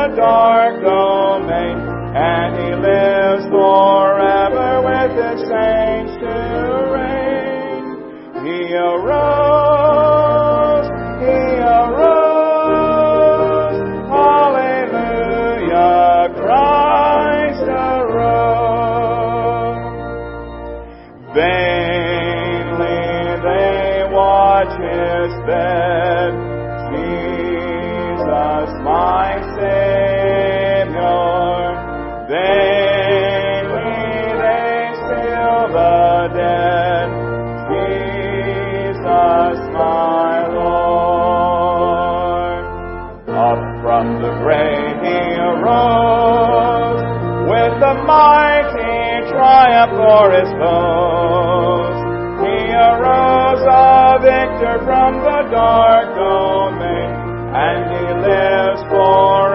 the dark domain, and he lives forever with his saints to reign. He arose, he arose, hallelujah, Christ arose. Vainly they watch his bed. The mighty triumph for his foes. He arose a victor from the dark domain, and he lives forever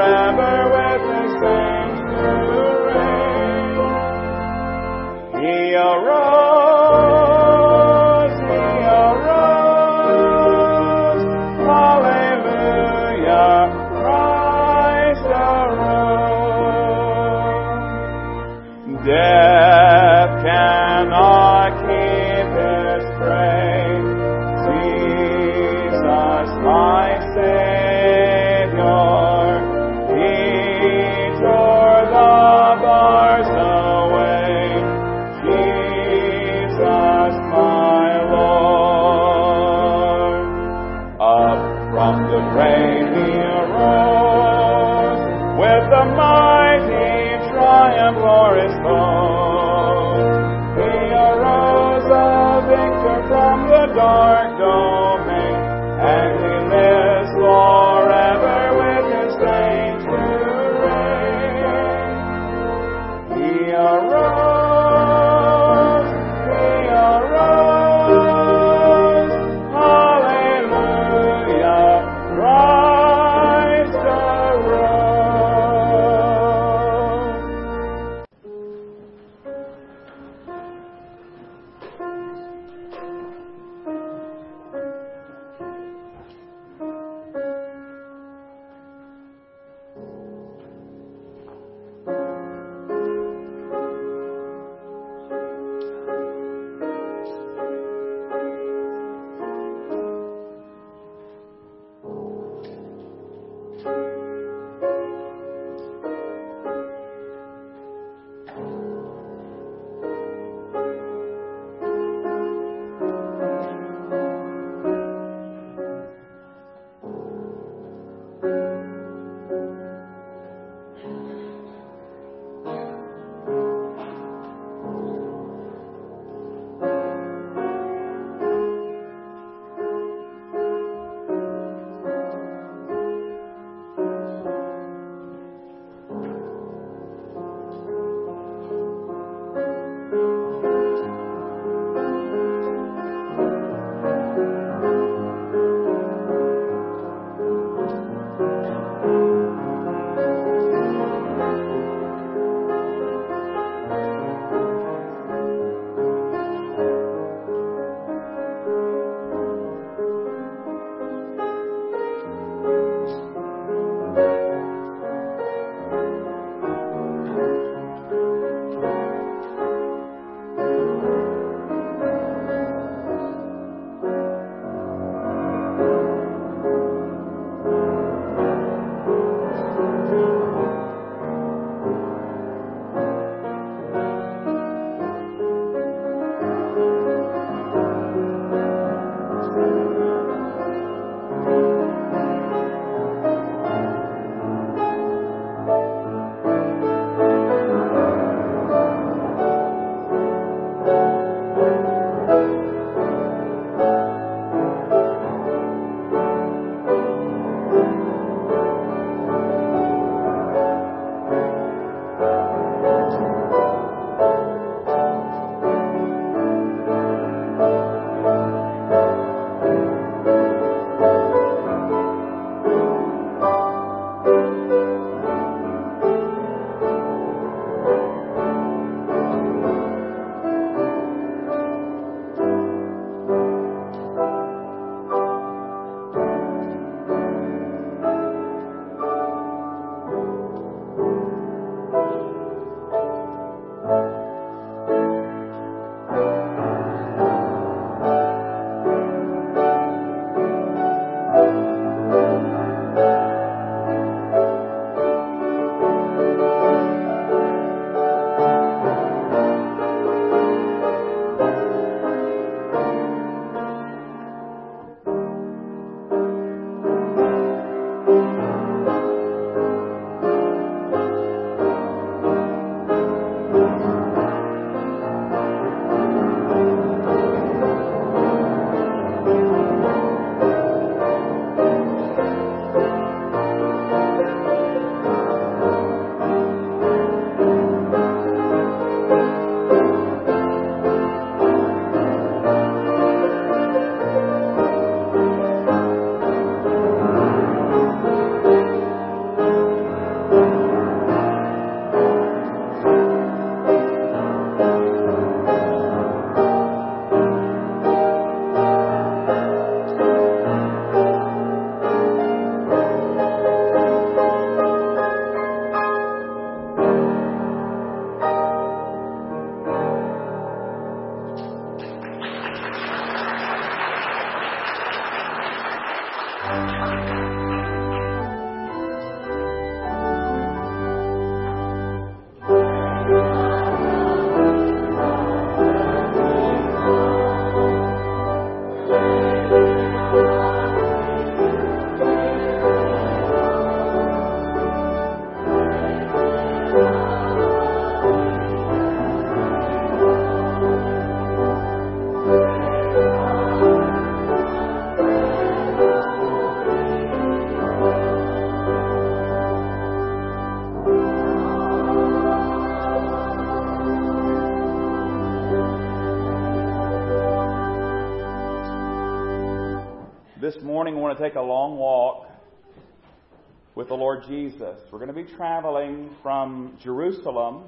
Jesus. We're going to be traveling from Jerusalem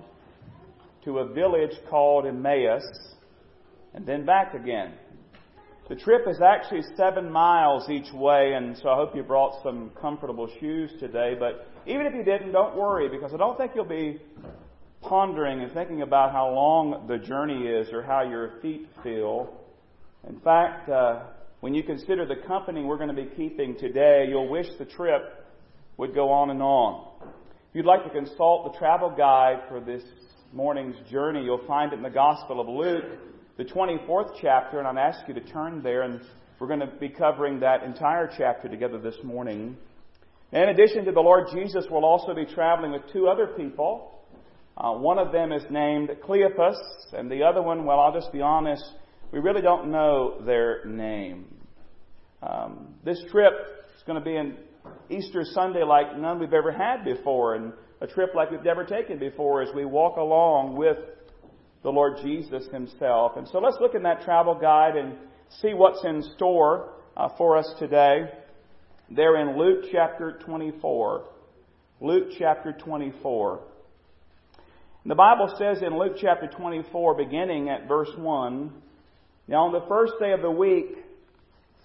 to a village called Emmaus and then back again. The trip is actually seven miles each way, and so I hope you brought some comfortable shoes today. But even if you didn't, don't worry, because I don't think you'll be pondering and thinking about how long the journey is or how your feet feel. In fact, uh, when you consider the company we're going to be keeping today, you'll wish the trip would go on and on. If you'd like to consult the travel guide for this morning's journey, you'll find it in the Gospel of Luke the 24th chapter, and I'd ask you to turn there, and we're going to be covering that entire chapter together this morning. In addition to the Lord Jesus, we'll also be traveling with two other people. Uh, one of them is named Cleopas, and the other one, well, I'll just be honest, we really don't know their name. Um, this trip is going to be an Easter Sunday like none we've ever had before, and a trip like we've never taken before as we walk along with the Lord Jesus Himself. And so let's look in that travel guide and see what's in store uh, for us today. There in Luke chapter 24. Luke chapter 24. And the Bible says in Luke chapter 24, beginning at verse 1, Now on the first day of the week,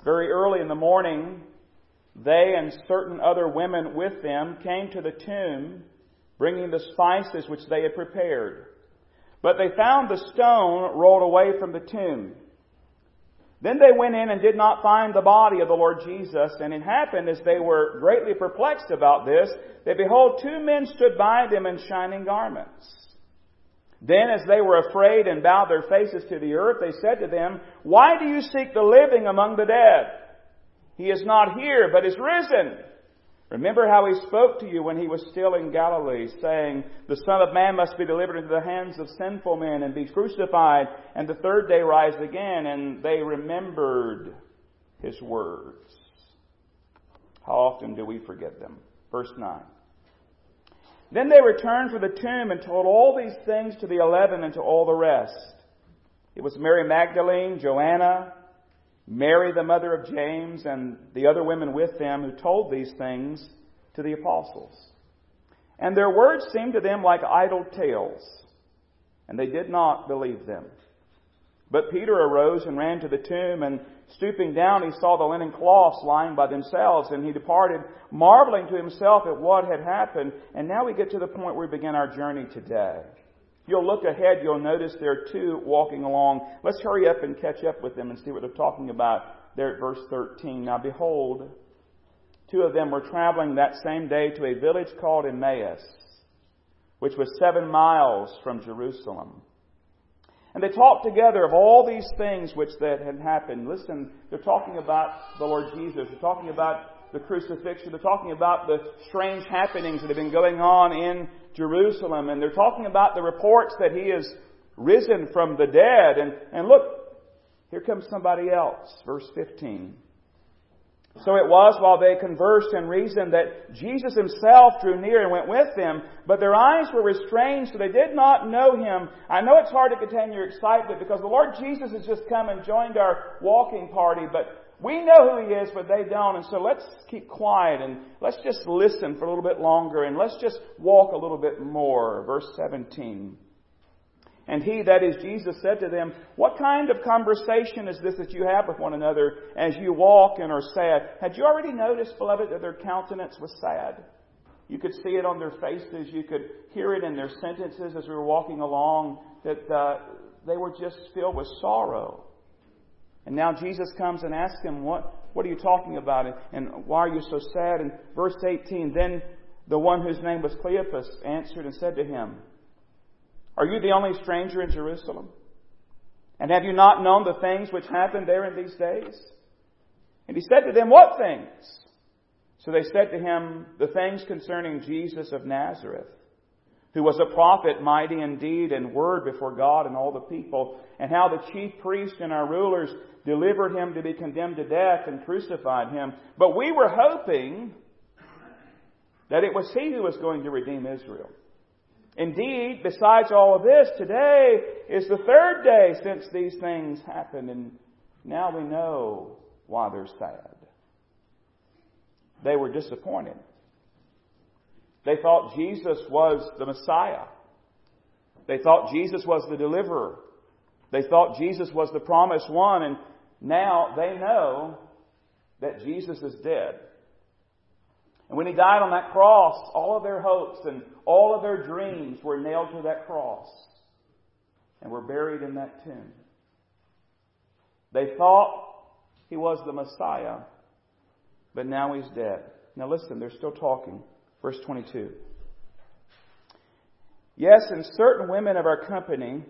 very early in the morning, they and certain other women with them came to the tomb, bringing the spices which they had prepared. But they found the stone rolled away from the tomb. Then they went in and did not find the body of the Lord Jesus. And it happened as they were greatly perplexed about this, that behold, two men stood by them in shining garments. Then as they were afraid and bowed their faces to the earth, they said to them, Why do you seek the living among the dead? He is not here, but is risen. Remember how he spoke to you when he was still in Galilee, saying, The Son of Man must be delivered into the hands of sinful men and be crucified, and the third day rise again. And they remembered his words. How often do we forget them? Verse 9. Then they returned from the tomb and told all these things to the eleven and to all the rest. It was Mary Magdalene, Joanna, Mary, the mother of James, and the other women with them who told these things to the apostles. And their words seemed to them like idle tales, and they did not believe them. But Peter arose and ran to the tomb, and stooping down, he saw the linen cloths lying by themselves, and he departed, marveling to himself at what had happened. And now we get to the point where we begin our journey today. You'll look ahead, you'll notice there are two walking along. Let's hurry up and catch up with them and see what they're talking about there at verse 13. Now behold, two of them were traveling that same day to a village called Emmaus, which was seven miles from Jerusalem. And they talked together of all these things which that had happened. Listen, they're talking about the Lord Jesus. They're talking about the crucifixion. They're talking about the strange happenings that have been going on in Jerusalem. And they're talking about the reports that he is risen from the dead. And, and look, here comes somebody else. Verse 15. So it was while they conversed and reasoned that Jesus himself drew near and went with them, but their eyes were restrained so they did not know him. I know it's hard to contain your excitement because the Lord Jesus has just come and joined our walking party, but we know who he is, but they don't. And so let's keep quiet and let's just listen for a little bit longer and let's just walk a little bit more. Verse 17. And he, that is Jesus, said to them, What kind of conversation is this that you have with one another as you walk and are sad? Had you already noticed, beloved, that their countenance was sad? You could see it on their faces. You could hear it in their sentences as we were walking along, that uh, they were just filled with sorrow. And now Jesus comes and asks him, What, what are you talking about? And why are you so sad? And verse 18, then the one whose name was Cleopas answered and said to him, Are you the only stranger in Jerusalem? And have you not known the things which happened there in these days? And he said to them, What things? So they said to him, The things concerning Jesus of Nazareth who was a prophet, mighty in deed and word before God and all the people, and how the chief priests and our rulers delivered him to be condemned to death and crucified him. But we were hoping that it was he who was going to redeem Israel. Indeed, besides all of this, today is the third day since these things happened, and now we know why they're sad. they were disappointed. They thought Jesus was the Messiah. They thought Jesus was the deliverer. They thought Jesus was the promised one, and now they know that Jesus is dead. And when he died on that cross, all of their hopes and all of their dreams were nailed to that cross and were buried in that tomb. They thought he was the Messiah, but now he's dead. Now listen, they're still talking. Verse 22. Yes, and certain women of our company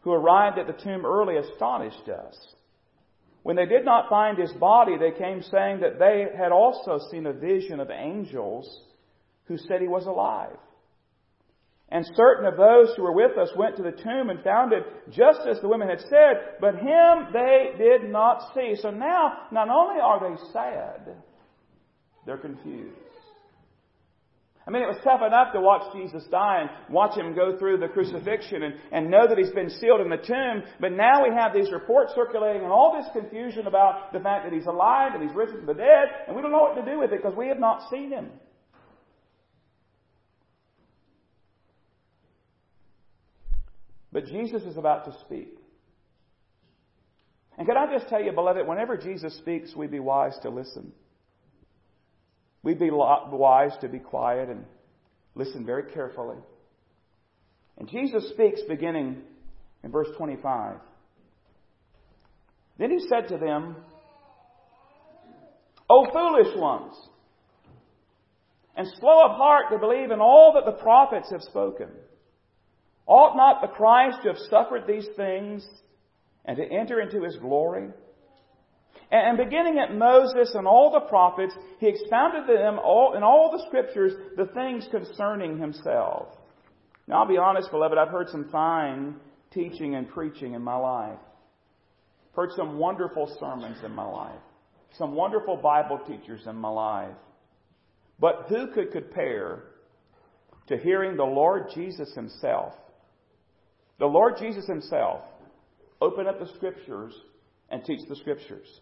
who arrived at the tomb early astonished us. When they did not find his body, they came saying that they had also seen a vision of angels who said he was alive. And certain of those who were with us went to the tomb and found it just as the women had said, but him they did not see. So now, not only are they sad, they're confused. I mean, it was tough enough to watch Jesus die and watch him go through the crucifixion and, and know that he's been sealed in the tomb. But now we have these reports circulating and all this confusion about the fact that he's alive and he's risen from the dead, and we don't know what to do with it because we have not seen him. But Jesus is about to speak. And can I just tell you, beloved, whenever Jesus speaks, we'd be wise to listen. We'd be wise to be quiet and listen very carefully. And Jesus speaks beginning in verse 25. Then he said to them, O foolish ones, and slow of heart to believe in all that the prophets have spoken. Ought not the Christ to have suffered these things and to enter into his glory? And beginning at Moses and all the prophets, he expounded to them all, in all the scriptures the things concerning himself. Now, I'll be honest, beloved, I've heard some fine teaching and preaching in my life. Heard some wonderful sermons in my life. Some wonderful Bible teachers in my life. But who could compare to hearing the Lord Jesus himself, the Lord Jesus himself, open up the scriptures and teach the scriptures?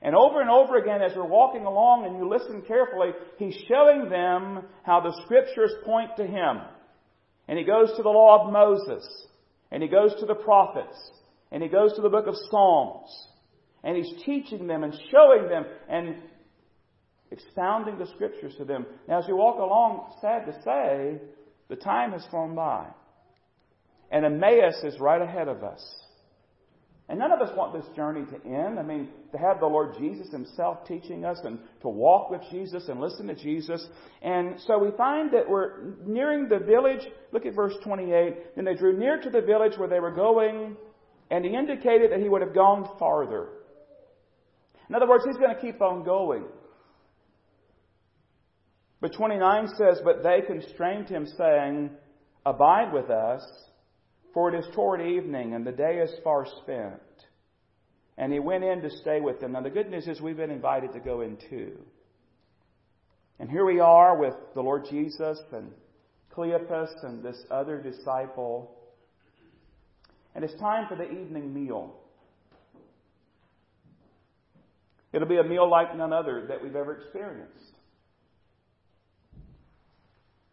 And over and over again, as we're walking along and you listen carefully, he's showing them how the scriptures point to him. And he goes to the law of Moses, and he goes to the prophets, and he goes to the book of Psalms, and he's teaching them and showing them and expounding the scriptures to them. Now, as you walk along, sad to say, the time has flown by. And Emmaus is right ahead of us. And none of us want this journey to end. I mean, to have the Lord Jesus Himself teaching us and to walk with Jesus and listen to Jesus. And so we find that we're nearing the village. Look at verse 28. Then they drew near to the village where they were going, and He indicated that He would have gone farther. In other words, He's going to keep on going. But 29 says, But they constrained Him, saying, Abide with us for it is toward evening, and the day is far spent. And he went in to stay with them. Now, the good news is we've been invited to go in too. And here we are with the Lord Jesus and Cleopas and this other disciple. And it's time for the evening meal. It'll be a meal like none other that we've ever experienced.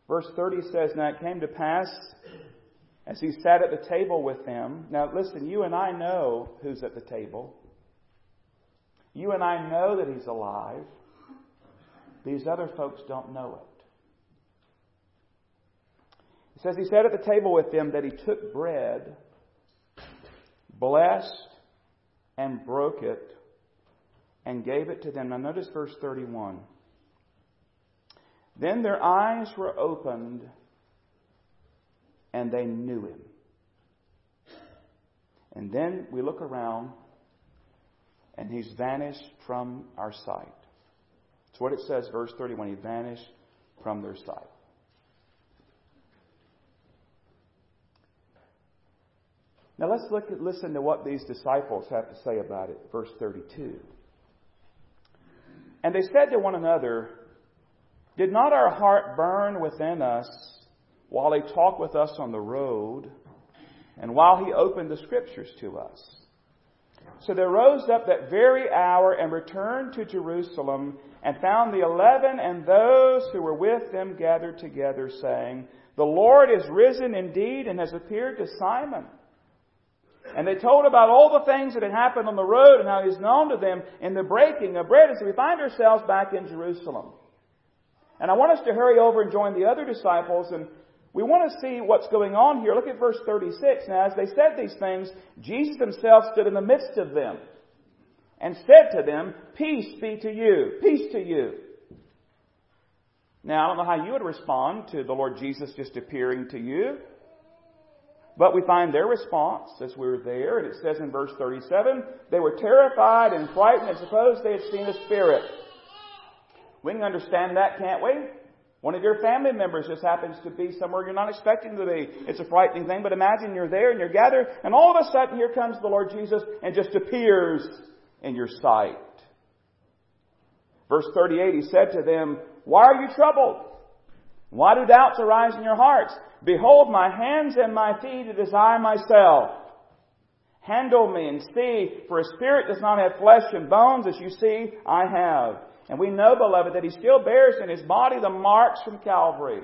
Verse 30 says, Now it came to pass as he sat at the table with them. Now, listen, you and I know who's at the table. You and I know that he's alive. These other folks don't know it. It says he sat at the table with them that he took bread, blessed, and broke it, and gave it to them. Now, notice verse 31. Then their eyes were opened and they knew him. And then we look around and he's vanished from our sight. It's what it says, verse 31. He vanished from their sight. Now let's look at, listen to what these disciples have to say about it. Verse 32. And they said to one another, Did not our heart burn within us while he talked with us on the road and while he opened the scriptures to us. So they rose up that very hour and returned to Jerusalem and found the eleven and those who were with them gathered together, saying, The Lord is risen indeed and has appeared to Simon. And they told about all the things that had happened on the road and how he's known to them in the breaking of bread. And so we find ourselves back in Jerusalem. And I want us to hurry over and join the other disciples and we want to see what's going on here. Look at verse 36. Now, as they said these things, Jesus himself stood in the midst of them and said to them, Peace be to you. Peace to you. Now, I don't know how you would respond to the Lord Jesus just appearing to you. But we find their response as we were there, and it says in verse 37, they were terrified and frightened and supposed they had seen a spirit. We can understand that, can't we? One of your family members just happens to be somewhere you're not expecting to be. It's a frightening thing, but imagine you're there and you're gathered, and all of a sudden here comes the Lord Jesus and just appears in your sight. Verse 38, he said to them, Why are you troubled? Why do doubts arise in your hearts? Behold my hands and my feet to I myself. Handle me and see, for a spirit does not have flesh and bones, as you see I have. And we know, beloved, that he still bears in his body the marks from Calvary.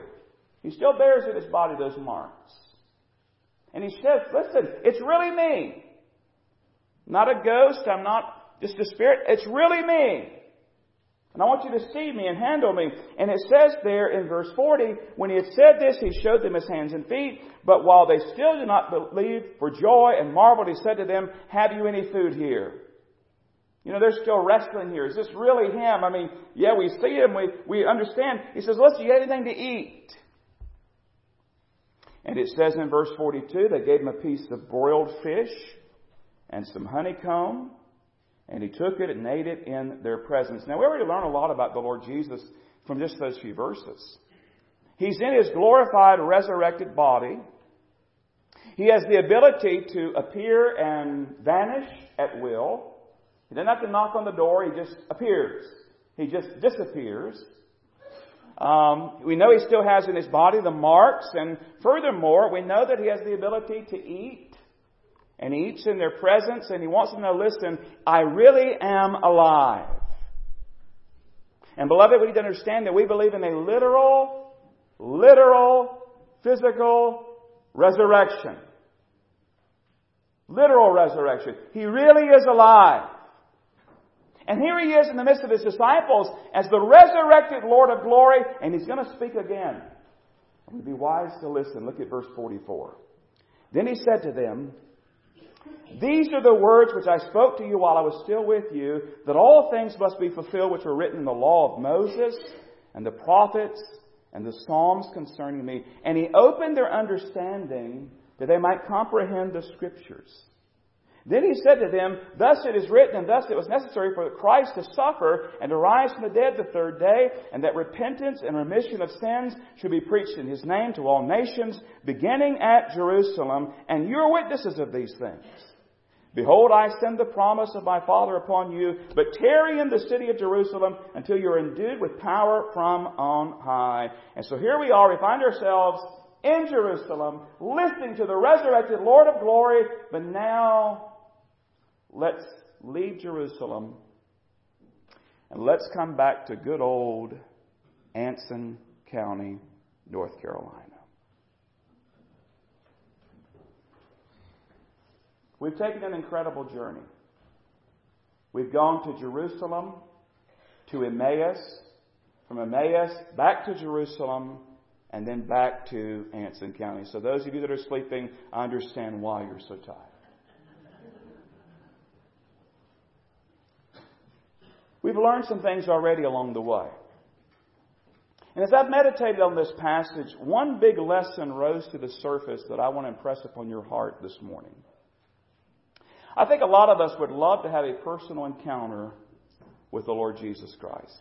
He still bears in his body those marks. And he says, listen, it's really me. Not a ghost, I'm not just a spirit, it's really me. And I want you to see me and handle me. And it says there in verse 40, when he had said this, he showed them his hands and feet. But while they still did not believe for joy and marveled, he said to them, Have you any food here? You know, they're still wrestling here. Is this really him? I mean, yeah, we see him, we, we understand. He says, listen, you have anything to eat? And it says in verse 42, they gave him a piece of broiled fish and some honeycomb, and he took it and ate it in their presence. Now, we already learn a lot about the Lord Jesus from just those few verses. He's in his glorified, resurrected body. He has the ability to appear and vanish at will. He doesn't have to knock on the door, he just appears. He just disappears. Um, we know he still has in his body the marks, and furthermore, we know that he has the ability to eat, and he eats in their presence, and he wants them to listen, I really am alive. And beloved, we need to understand that we believe in a literal, literal, physical resurrection. Literal resurrection. He really is alive. And here he is in the midst of his disciples as the resurrected Lord of glory, and he's going to speak again. We'd be wise to listen. Look at verse 44. Then he said to them, These are the words which I spoke to you while I was still with you, that all things must be fulfilled which were written in the law of Moses and the prophets and the Psalms concerning me. And he opened their understanding that they might comprehend the scriptures. Then he said to them, Thus it is written, and thus it was necessary for Christ to suffer and to rise from the dead the third day, and that repentance and remission of sins should be preached in his name to all nations, beginning at Jerusalem, and you are witnesses of these things. Behold, I send the promise of my Father upon you, but tarry in the city of Jerusalem until you are endued with power from on high. And so here we are, we find ourselves in Jerusalem, listening to the resurrected Lord of glory, but now let's leave Jerusalem and let's come back to good old Anson County, North Carolina. We've taken an incredible journey. We've gone to Jerusalem, to Emmaus, from Emmaus back to Jerusalem, and then back to Anson County. So those of you that are sleeping, I understand why you're so tired. We've learned some things already along the way. And as I've meditated on this passage, one big lesson rose to the surface that I want to impress upon your heart this morning. I think a lot of us would love to have a personal encounter with the Lord Jesus Christ.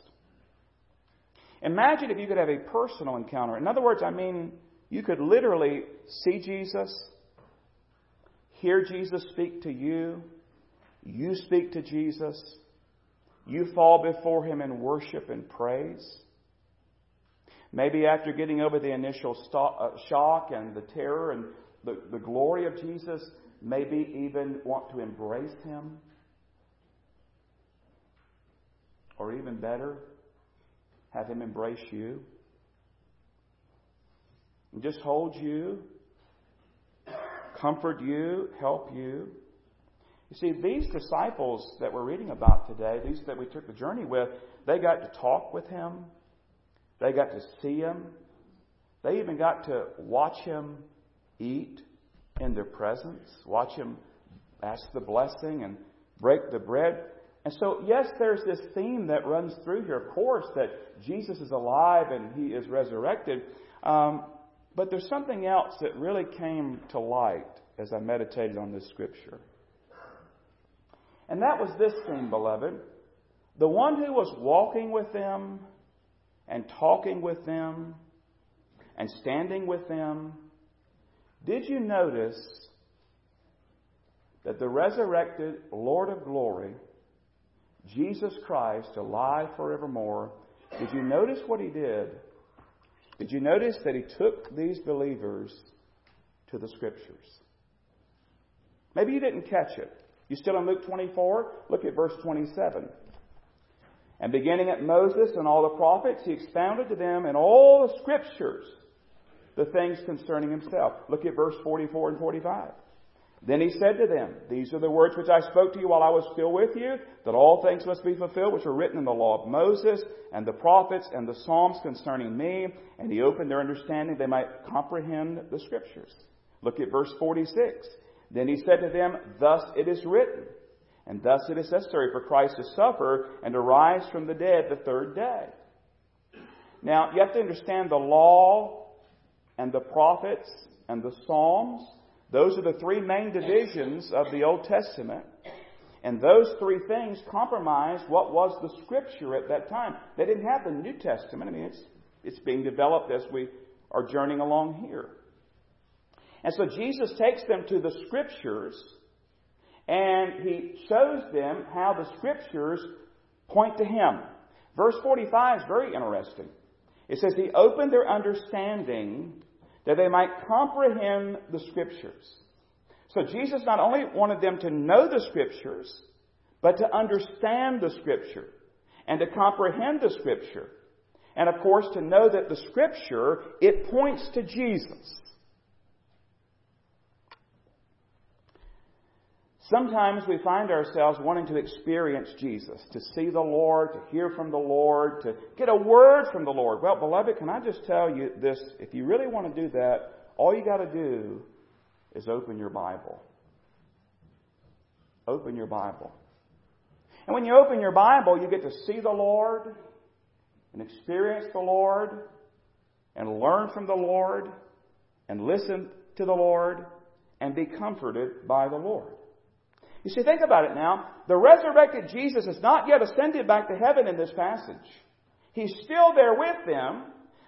Imagine if you could have a personal encounter. In other words, I mean, you could literally see Jesus, hear Jesus speak to you, you speak to Jesus, you fall before Him in worship and praise. Maybe after getting over the initial uh, shock and the terror and the, the glory of Jesus, maybe even want to embrace Him. Or even better, have Him embrace you. And just hold you, comfort you, help you. You see, these disciples that we're reading about today, these that we took the journey with, they got to talk with Him. They got to see Him. They even got to watch Him eat in their presence, watch Him ask the blessing and break the bread. And so, yes, there's this theme that runs through here, of course, that Jesus is alive and He is resurrected. Um, but there's something else that really came to light as I meditated on this scripture. And that was this theme, beloved. The one who was walking with them and talking with them and standing with them, did you notice that the resurrected Lord of glory, Jesus Christ, alive forevermore, did you notice what he did? Did you notice that he took these believers to the Scriptures? Maybe you didn't catch it. You still in Luke 24? Look at verse 27. And beginning at Moses and all the prophets, he expounded to them in all the Scriptures the things concerning himself. Look at verse 44 and 45. Then he said to them, These are the words which I spoke to you while I was still with you, that all things must be fulfilled which were written in the law of Moses and the prophets and the Psalms concerning me. And he opened their understanding they might comprehend the scriptures. Look at verse 46. Then he said to them, Thus it is written, and thus it is necessary for Christ to suffer and to rise from the dead the third day. Now, you have to understand the law and the prophets and the Psalms those are the three main divisions of the Old Testament. And those three things compromise what was the Scripture at that time. They didn't have the New Testament. I mean, it's, it's being developed as we are journeying along here. And so Jesus takes them to the Scriptures and he shows them how the Scriptures point to Him. Verse 45 is very interesting. It says, He opened their understanding that they might comprehend the Scriptures. So Jesus not only wanted them to know the Scriptures, but to understand the Scripture and to comprehend the Scripture. And of course, to know that the Scripture, it points to Jesus. Sometimes we find ourselves wanting to experience Jesus, to see the Lord, to hear from the Lord, to get a word from the Lord. Well, beloved, can I just tell you this? If you really want to do that, all you got to do is open your Bible. Open your Bible. And when you open your Bible, you get to see the Lord and experience the Lord and learn from the Lord and listen to the Lord and be comforted by the Lord. You see, think about it now. The resurrected Jesus has not yet ascended back to heaven in this passage. He's still there with them.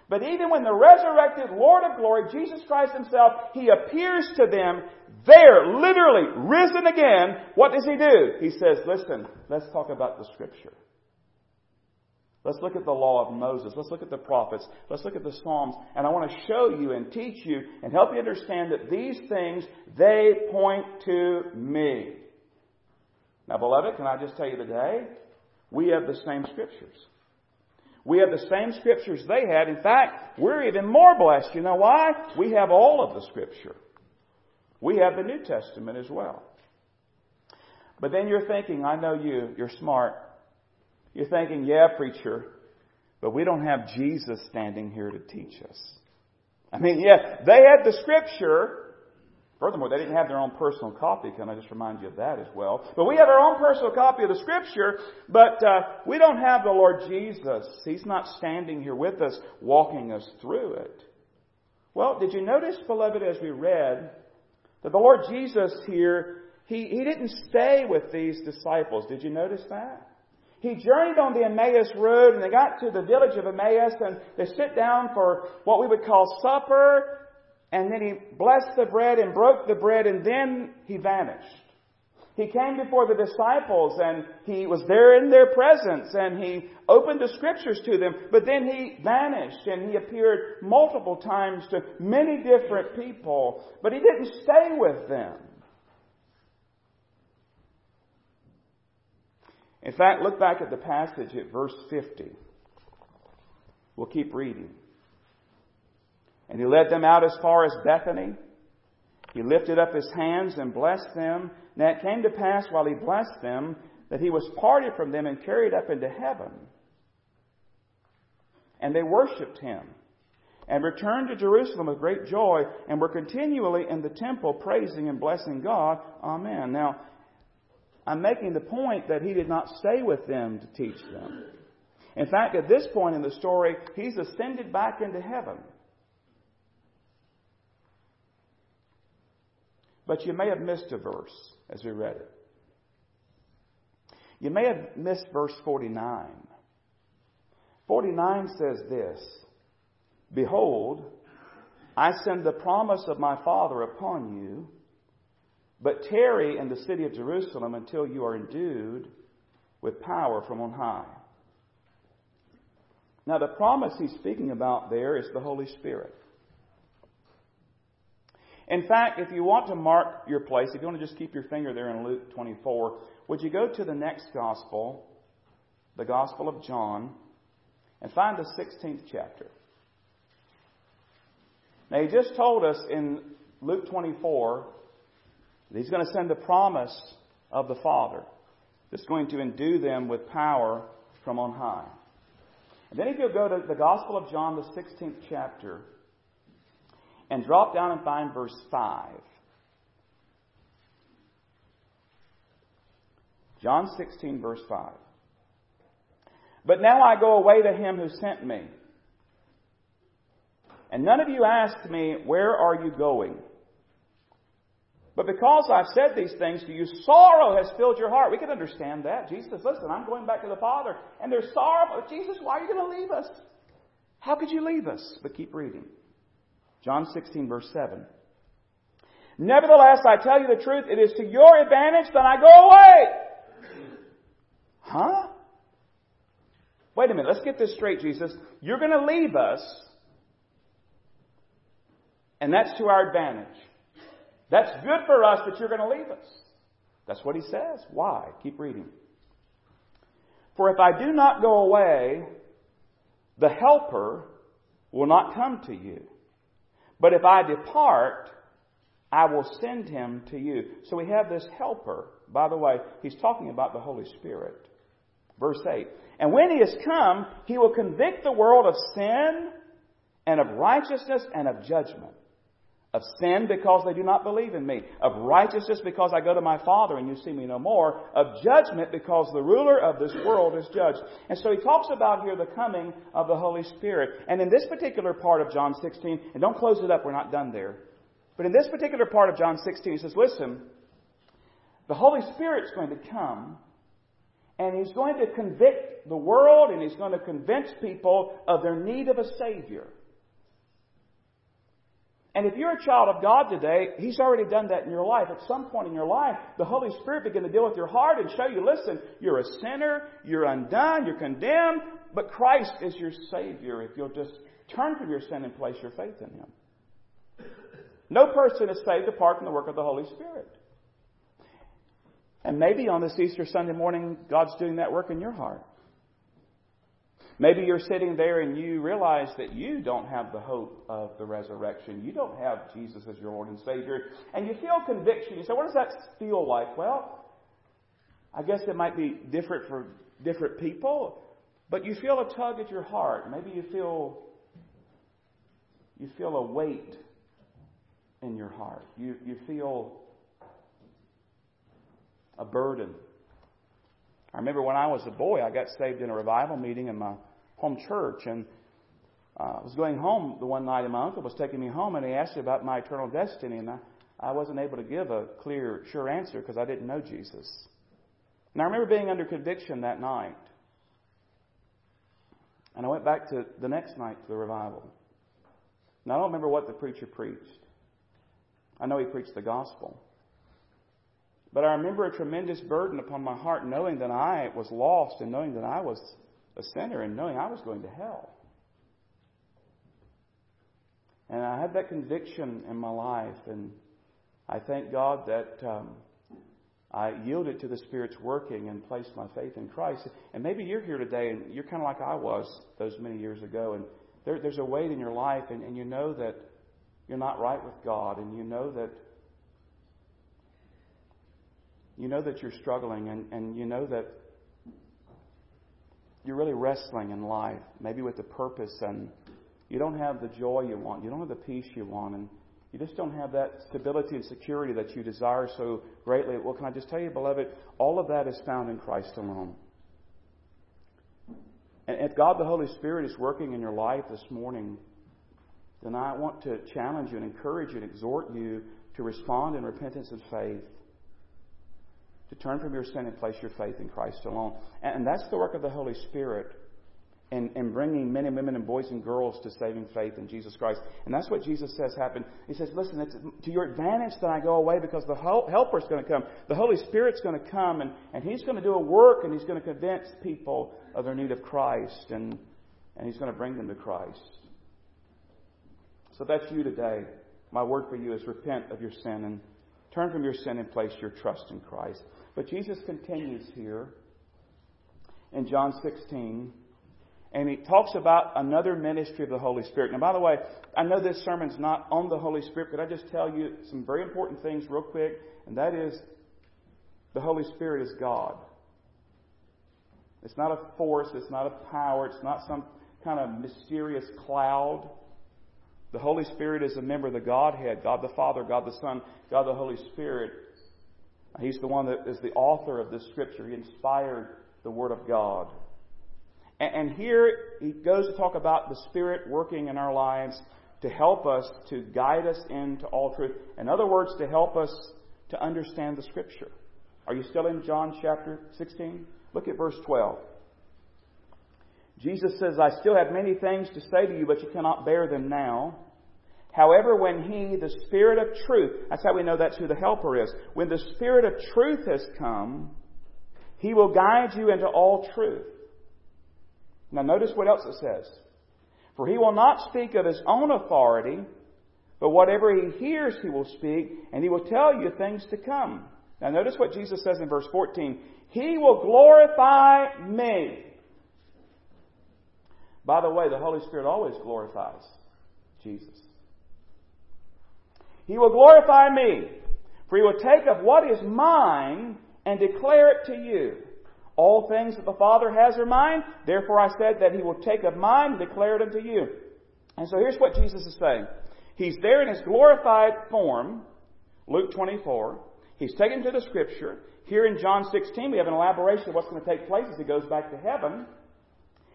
But even when the resurrected Lord of glory, Jesus Christ Himself, He appears to them there, literally, risen again, what does He do? He says, listen, let's talk about the Scripture. Let's look at the law of Moses. Let's look at the prophets. Let's look at the Psalms. And I want to show you and teach you and help you understand that these things, they point to me. Now, beloved, can I just tell you today? We have the same scriptures. We have the same scriptures they had. In fact, we're even more blessed. You know why? We have all of the scripture. We have the New Testament as well. But then you're thinking, I know you, you're smart. You're thinking, yeah, preacher, but we don't have Jesus standing here to teach us. I mean, yeah, they had the scripture, Furthermore, they didn't have their own personal copy. Can I just remind you of that as well? But we have our own personal copy of the Scripture, but uh, we don't have the Lord Jesus. He's not standing here with us, walking us through it. Well, did you notice, beloved, as we read, that the Lord Jesus here, he, he didn't stay with these disciples. Did you notice that? He journeyed on the Emmaus Road and they got to the village of Emmaus and they sit down for what we would call supper and then he blessed the bread and broke the bread and then he vanished. He came before the disciples and he was there in their presence and he opened the scriptures to them, but then he vanished and he appeared multiple times to many different people, but he didn't stay with them. In fact, look back at the passage at verse 50. We'll keep reading. And he led them out as far as Bethany. He lifted up his hands and blessed them. Now it came to pass while he blessed them that he was parted from them and carried up into heaven. And they worshipped him and returned to Jerusalem with great joy and were continually in the temple praising and blessing God. Amen. Now, I'm making the point that he did not stay with them to teach them. In fact, at this point in the story, he's ascended back into heaven. But you may have missed a verse as we read it. You may have missed verse 49. 49 says this Behold, I send the promise of my Father upon you, but tarry in the city of Jerusalem until you are endued with power from on high. Now, the promise he's speaking about there is the Holy Spirit. In fact, if you want to mark your place, if you want to just keep your finger there in Luke 24, would you go to the next gospel, the Gospel of John, and find the 16th chapter? Now, he just told us in Luke 24 that he's going to send the promise of the Father that's going to endue them with power from on high. And then if you'll go to the Gospel of John, the 16th chapter, and drop down and find verse 5. John 16, verse 5. But now I go away to him who sent me. And none of you asked me, Where are you going? But because I've said these things to you, sorrow has filled your heart. We can understand that. Jesus Listen, I'm going back to the Father. And there's sorrow. Jesus, why are you going to leave us? How could you leave us? But keep reading. John 16, verse 7. Nevertheless, I tell you the truth, it is to your advantage that I go away. Huh? Wait a minute, let's get this straight, Jesus. You're going to leave us, and that's to our advantage. That's good for us, but you're going to leave us. That's what he says. Why? Keep reading. For if I do not go away, the Helper will not come to you. But if I depart, I will send him to you. So we have this helper. By the way, he's talking about the Holy Spirit. Verse 8. And when he has come, he will convict the world of sin and of righteousness and of judgment. Of sin because they do not believe in me. Of righteousness because I go to my Father and you see me no more. Of judgment because the ruler of this world is judged. And so he talks about here the coming of the Holy Spirit. And in this particular part of John 16, and don't close it up, we're not done there. But in this particular part of John 16, he says, listen, the Holy Spirit's going to come and he's going to convict the world and he's going to convince people of their need of a Savior. And if you're a child of God today, He's already done that in your life. At some point in your life, the Holy Spirit began to deal with your heart and show you, listen, you're a sinner, you're undone, you're condemned, but Christ is your Savior if you'll just turn from your sin and place your faith in Him. No person is saved apart from the work of the Holy Spirit. And maybe on this Easter Sunday morning, God's doing that work in your heart. Maybe you're sitting there and you realize that you don't have the hope of the resurrection. You don't have Jesus as your Lord and Savior. And you feel conviction. You say, what does that feel like? Well, I guess it might be different for different people, but you feel a tug at your heart. Maybe you feel you feel a weight in your heart. You you feel a burden I remember when I was a boy, I got saved in a revival meeting in my home church, and uh, I was going home the one night, and my uncle was taking me home, and he asked me about my eternal destiny, and I, I wasn't able to give a clear, sure answer because I didn't know Jesus. And I remember being under conviction that night. And I went back to the next night to the revival. And I don't remember what the preacher preached. I know he preached the gospel. But I remember a tremendous burden upon my heart knowing that I was lost and knowing that I was a sinner and knowing I was going to hell. And I had that conviction in my life, and I thank God that um, I yielded to the Spirit's working and placed my faith in Christ. And maybe you're here today and you're kind of like I was those many years ago. And there, there's a weight in your life, and, and you know that you're not right with God, and you know that you know that you're struggling, and, and you know that you're really wrestling in life, maybe with the purpose, and you don't have the joy you want, you don't have the peace you want, and you just don't have that stability and security that you desire so greatly. Well, can I just tell you, beloved, all of that is found in Christ alone. And if God the Holy Spirit is working in your life this morning, then I want to challenge you and encourage you and exhort you to respond in repentance and faith to turn from your sin and place your faith in Christ alone. And that's the work of the Holy Spirit in, in bringing men and women and boys and girls to saving faith in Jesus Christ. And that's what Jesus says happened. He says, listen, it's to your advantage that I go away because the helper is going to come. The Holy Spirit's going to come and, and He's going to do a work and He's going to convince people of their need of Christ and, and He's going to bring them to Christ. So that's you today. My word for you is repent of your sin and turn from your sin and place your trust in Christ. But Jesus continues here in John 16, and he talks about another ministry of the Holy Spirit. Now, by the way, I know this sermon's not on the Holy Spirit, but I just tell you some very important things real quick, and that is the Holy Spirit is God. It's not a force, it's not a power, it's not some kind of mysterious cloud. The Holy Spirit is a member of the Godhead God the Father, God the Son, God the Holy Spirit. He's the one that is the author of this scripture. He inspired the Word of God. And here he goes to talk about the Spirit working in our lives to help us, to guide us into all truth. In other words, to help us to understand the Scripture. Are you still in John chapter 16? Look at verse 12. Jesus says, I still have many things to say to you, but you cannot bear them now. However, when He, the Spirit of truth, that's how we know that's who the Helper is. When the Spirit of truth has come, He will guide you into all truth. Now notice what else it says. For He will not speak of His own authority, but whatever He hears He will speak, and He will tell you things to come. Now notice what Jesus says in verse 14. He will glorify me. By the way, the Holy Spirit always glorifies Jesus. He will glorify me, for he will take of what is mine and declare it to you. All things that the Father has are mine, therefore I said that he will take of mine and declare it unto you. And so here's what Jesus is saying. He's there in his glorified form, Luke 24. He's taken to the scripture. Here in John 16, we have an elaboration of what's going to take place as he goes back to heaven.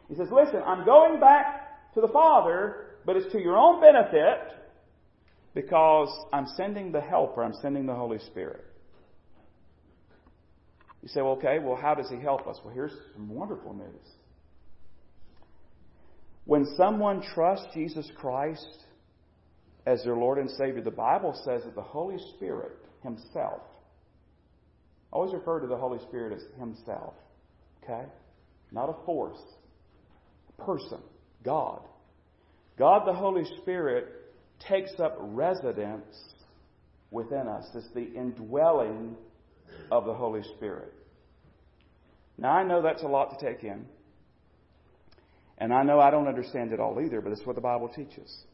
He says, Listen, I'm going back to the Father, but it's to your own benefit because I'm sending the Helper, I'm sending the Holy Spirit. You say, well, okay, well, how does He help us? Well, here's some wonderful news. When someone trusts Jesus Christ as their Lord and Savior, the Bible says that the Holy Spirit Himself, always refer to the Holy Spirit as Himself, okay? Not a force, person, God. God the Holy Spirit takes up residence within us. It's the indwelling of the Holy Spirit. Now, I know that's a lot to take in. And I know I don't understand it all either, but it's what the Bible teaches.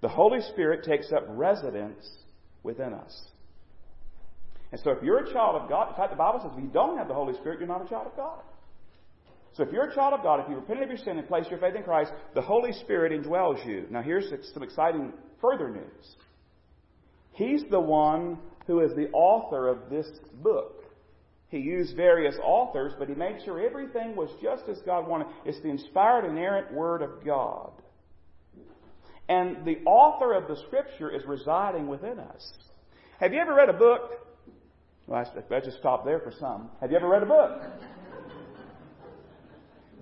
The Holy Spirit takes up residence within us. And so if you're a child of God, in fact, the Bible says if you don't have the Holy Spirit, you're not a child of God. So if you're a child of God, if you repent of your sin and place your faith in Christ, the Holy Spirit indwells you. Now here's some exciting further news. He's the one who is the author of this book. He used various authors, but he made sure everything was just as God wanted. It's the inspired, inerrant Word of God. And the author of the Scripture is residing within us. Have you ever read a book? Well, I just stopped there for some. Have you ever read a book?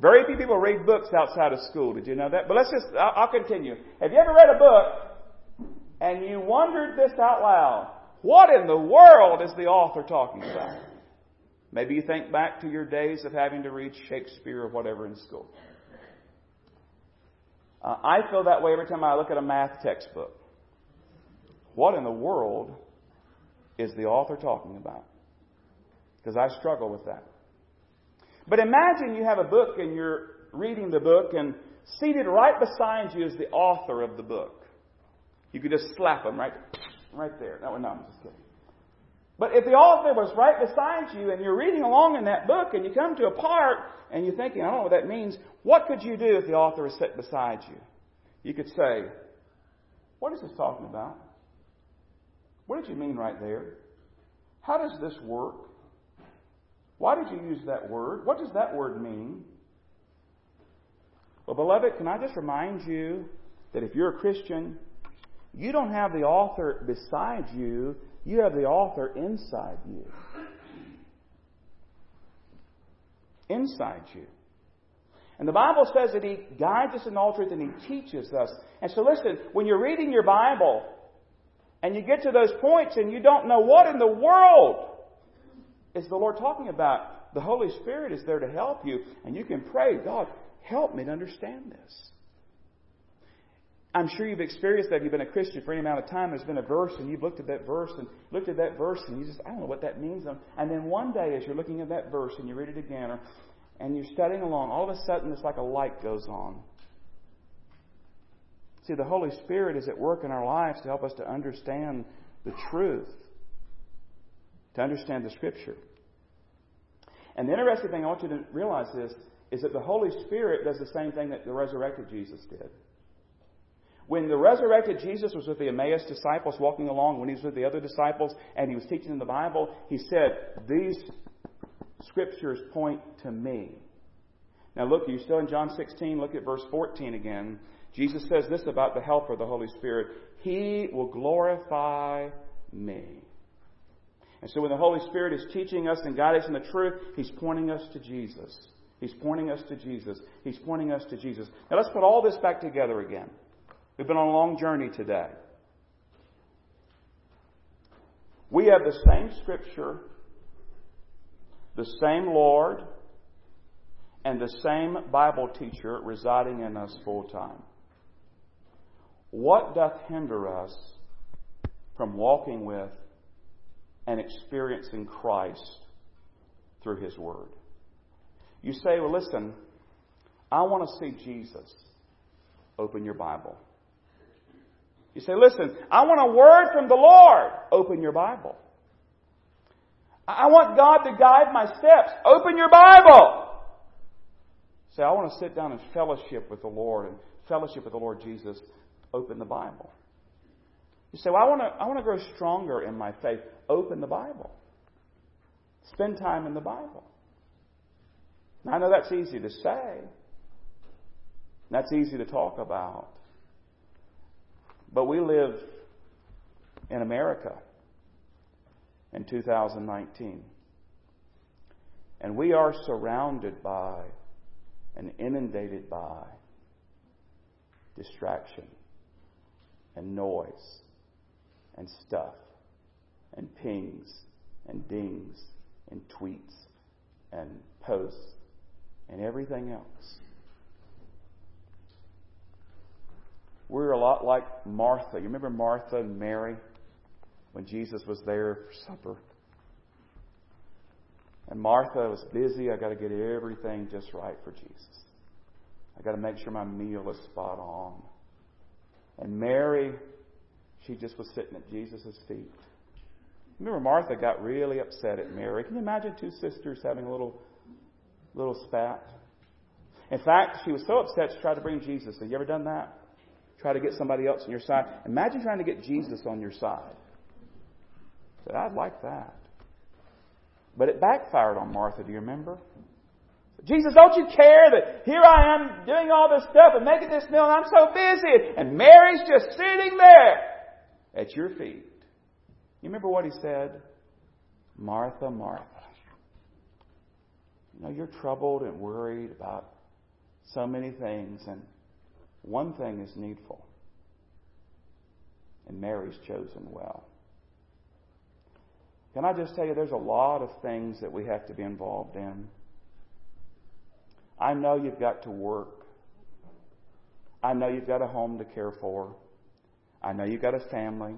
Very few people read books outside of school. Did you know that? But let's just, I'll, continue. Have you ever read a book and you wondered this out loud? What in the world is the author talking about? Maybe you think back to your days of having to read Shakespeare or whatever in school. Uh, I feel that way every time I look at a math textbook. What in the world is the author talking about? Because I struggle with that. But imagine you have a book and you're reading the book, and seated right beside you is the author of the book. You could just slap him right, right there. No, no, I'm just kidding. But if the author was right beside you and you're reading along in that book and you come to a part and you're thinking, I don't know what that means, what could you do if the author is sitting beside you? You could say, What is this talking about? What did you mean right there? How does this work? Why did you use that word? What does that word mean? Well, beloved, can I just remind you that if you're a Christian, you don't have the author beside you, you have the author inside you. Inside you. And the Bible says that He guides us in all truth and He teaches us. And so listen, when you're reading your Bible and you get to those points and you don't know what in the world is the Lord talking about, the Holy Spirit is there to help you. And you can pray, God, help me to understand this. I'm sure you've experienced that. If you've been a Christian for any amount of time. There's been a verse, and you've looked at that verse and looked at that verse, and you just, I don't know what that means. And then one day, as you're looking at that verse and you read it again, or, and you're studying along, all of a sudden it's like a light goes on. See, the Holy Spirit is at work in our lives to help us to understand the truth, to understand the Scripture. And the interesting thing I want you to realize is, is that the Holy Spirit does the same thing that the resurrected Jesus did. When the resurrected Jesus was with the Emmaus disciples walking along, when he was with the other disciples and he was teaching in the Bible, he said, These scriptures point to me. Now look, you're still in John 16. Look at verse 14 again. Jesus says this about the Helper, the Holy Spirit. He will glorify me. And so when the Holy Spirit is teaching us and guiding us in the truth, He's pointing us to Jesus. He's pointing us to Jesus. He's pointing us to Jesus. Now let's put all this back together again. We've been on a long journey today. We have the same Scripture, the same Lord, and the same Bible teacher residing in us full time. What doth hinder us from walking with and experiencing Christ through His Word? You say, well, listen, I want to see Jesus. Open your Bible. You say, listen, I want a word from the Lord. Open your Bible. I want God to guide my steps. Open your Bible. Say, I want to sit down and fellowship with the Lord and fellowship with the Lord Jesus. Open the Bible. You say, well, I want to, I want to grow stronger in my faith. Open the Bible. Spend time in the Bible. Now, I know that's easy to say. That's easy to talk about. But we live in America in 2019. And we are surrounded by and inundated by distraction and noise and stuff and pings and dings and tweets and posts and everything else. We're a lot like Martha. You remember Martha and Mary when Jesus was there for supper? And Martha was busy. I got to get everything just right for Jesus. I got to make sure my meal is spot on. And Mary, she just was sitting at Jesus' feet. Remember, Martha got really upset at Mary. Can you imagine two sisters having a little, little spat? In fact, she was so upset she tried to bring Jesus. Have you ever done that? Try to get somebody else on your side. Imagine trying to get Jesus on your side. Said, I'd like that. But it backfired on Martha, do you remember? Jesus, don't you care that here I am doing all this stuff and making this meal and I'm so busy and Mary's just sitting there at your feet. You remember what he said? Martha, Martha. You know, you're troubled and worried about so many things and one thing is needful. And Mary's chosen well. Can I just tell you, there's a lot of things that we have to be involved in. I know you've got to work. I know you've got a home to care for. I know you've got a family.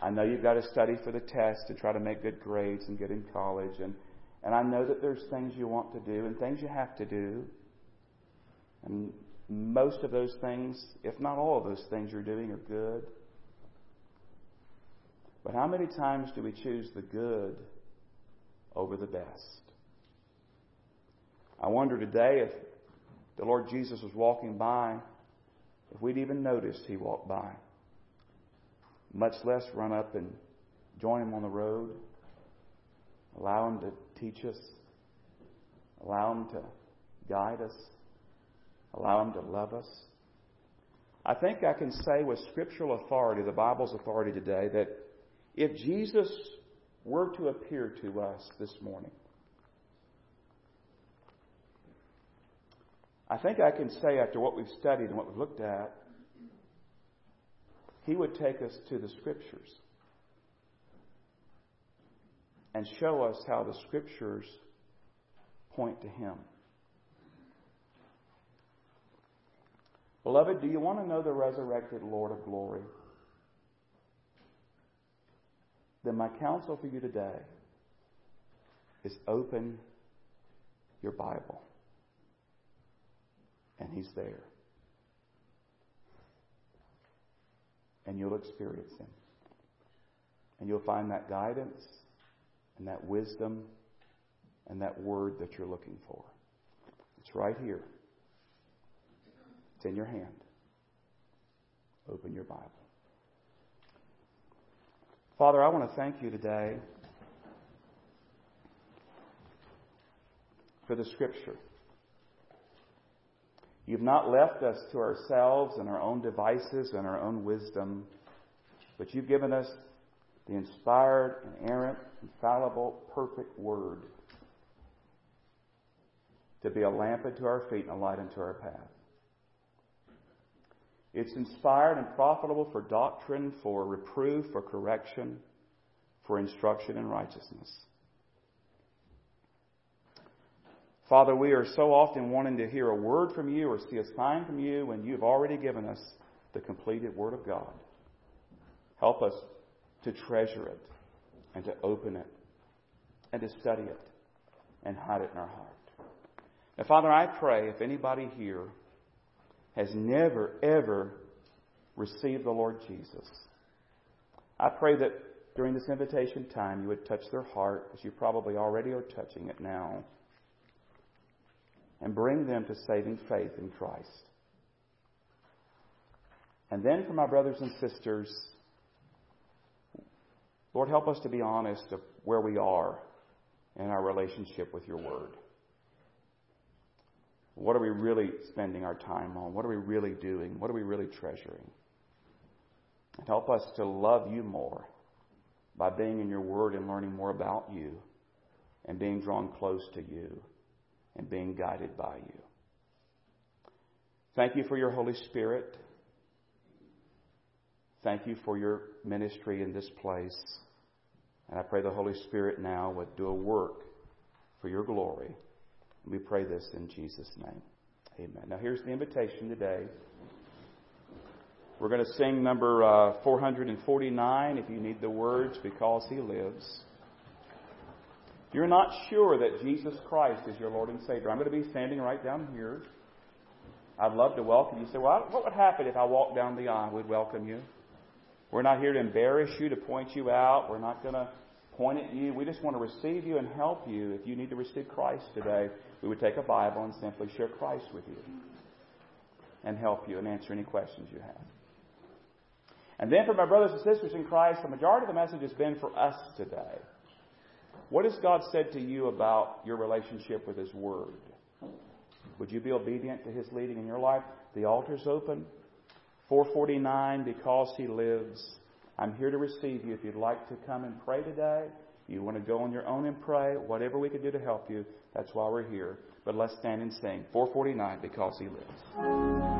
I know you've got to study for the test to try to make good grades and get in college. And, and I know that there's things you want to do and things you have to do. And most of those things, if not all of those things you're doing, are good. But how many times do we choose the good over the best? I wonder today if the Lord Jesus was walking by, if we'd even noticed he walked by. Much less run up and join him on the road, allow him to teach us, allow him to guide us, allow him to love us. I think I can say with scriptural authority, the Bible's authority today, that if Jesus were to appear to us this morning, I think I can say after what we've studied and what we've looked at, he would take us to the Scriptures and show us how the Scriptures point to Him. Beloved, do you want to know the resurrected Lord of glory? Then my counsel for you today is open your Bible. And He's there. and you'll experience Him. And you'll find that guidance and that wisdom and that word that you're looking for. It's right here. It's in your hand. Open your Bible. Father, I want to thank you today for the Scripture. You've not left us to ourselves and our own devices and our own wisdom, but you've given us the inspired, inerrant, infallible, perfect Word to be a lamp unto our feet and a light unto our path. It's inspired and profitable for doctrine, for reproof, for correction, for instruction in righteousness Father, we are so often wanting to hear a word from you or see a sign from you when you've already given us the completed Word of God. Help us to treasure it and to open it and to study it and hide it in our heart. Now, Father, I pray if anybody here has never, ever received the Lord Jesus, I pray that during this invitation time you would touch their heart as you probably already are touching it now and bring them to saving faith in Christ. And then for my brothers and sisters, Lord, help us to be honest of where we are in our relationship with your word. What are we really spending our time on? What are we really doing? What are we really treasuring? And help us to love you more by being in your word and learning more about you and being drawn close to you and being guided by you. Thank you for your Holy Spirit. Thank you for your ministry in this place. And I pray the Holy Spirit now would do a work for your glory. We pray this in Jesus' name. Amen. Now, here's the invitation today. We're going to sing number uh, 449 if you need the words, Because He Lives you're not sure that Jesus Christ is your Lord and Savior, I'm going to be standing right down here. I'd love to welcome you. Say, well, what would happen if I walked down the aisle? We'd welcome you. We're not here to embarrass you, to point you out. We're not going to point at you. We just want to receive you and help you. If you need to receive Christ today, we would take a Bible and simply share Christ with you and help you and answer any questions you have. And then for my brothers and sisters in Christ, the majority of the message has been for us today. What has God said to you about your relationship with His Word? Would you be obedient to His leading in your life? The altar's open. 449, because He lives. I'm here to receive you. If you'd like to come and pray today, you want to go on your own and pray, whatever we can do to help you, that's why we're here. But let's stand and sing. 449, because He lives.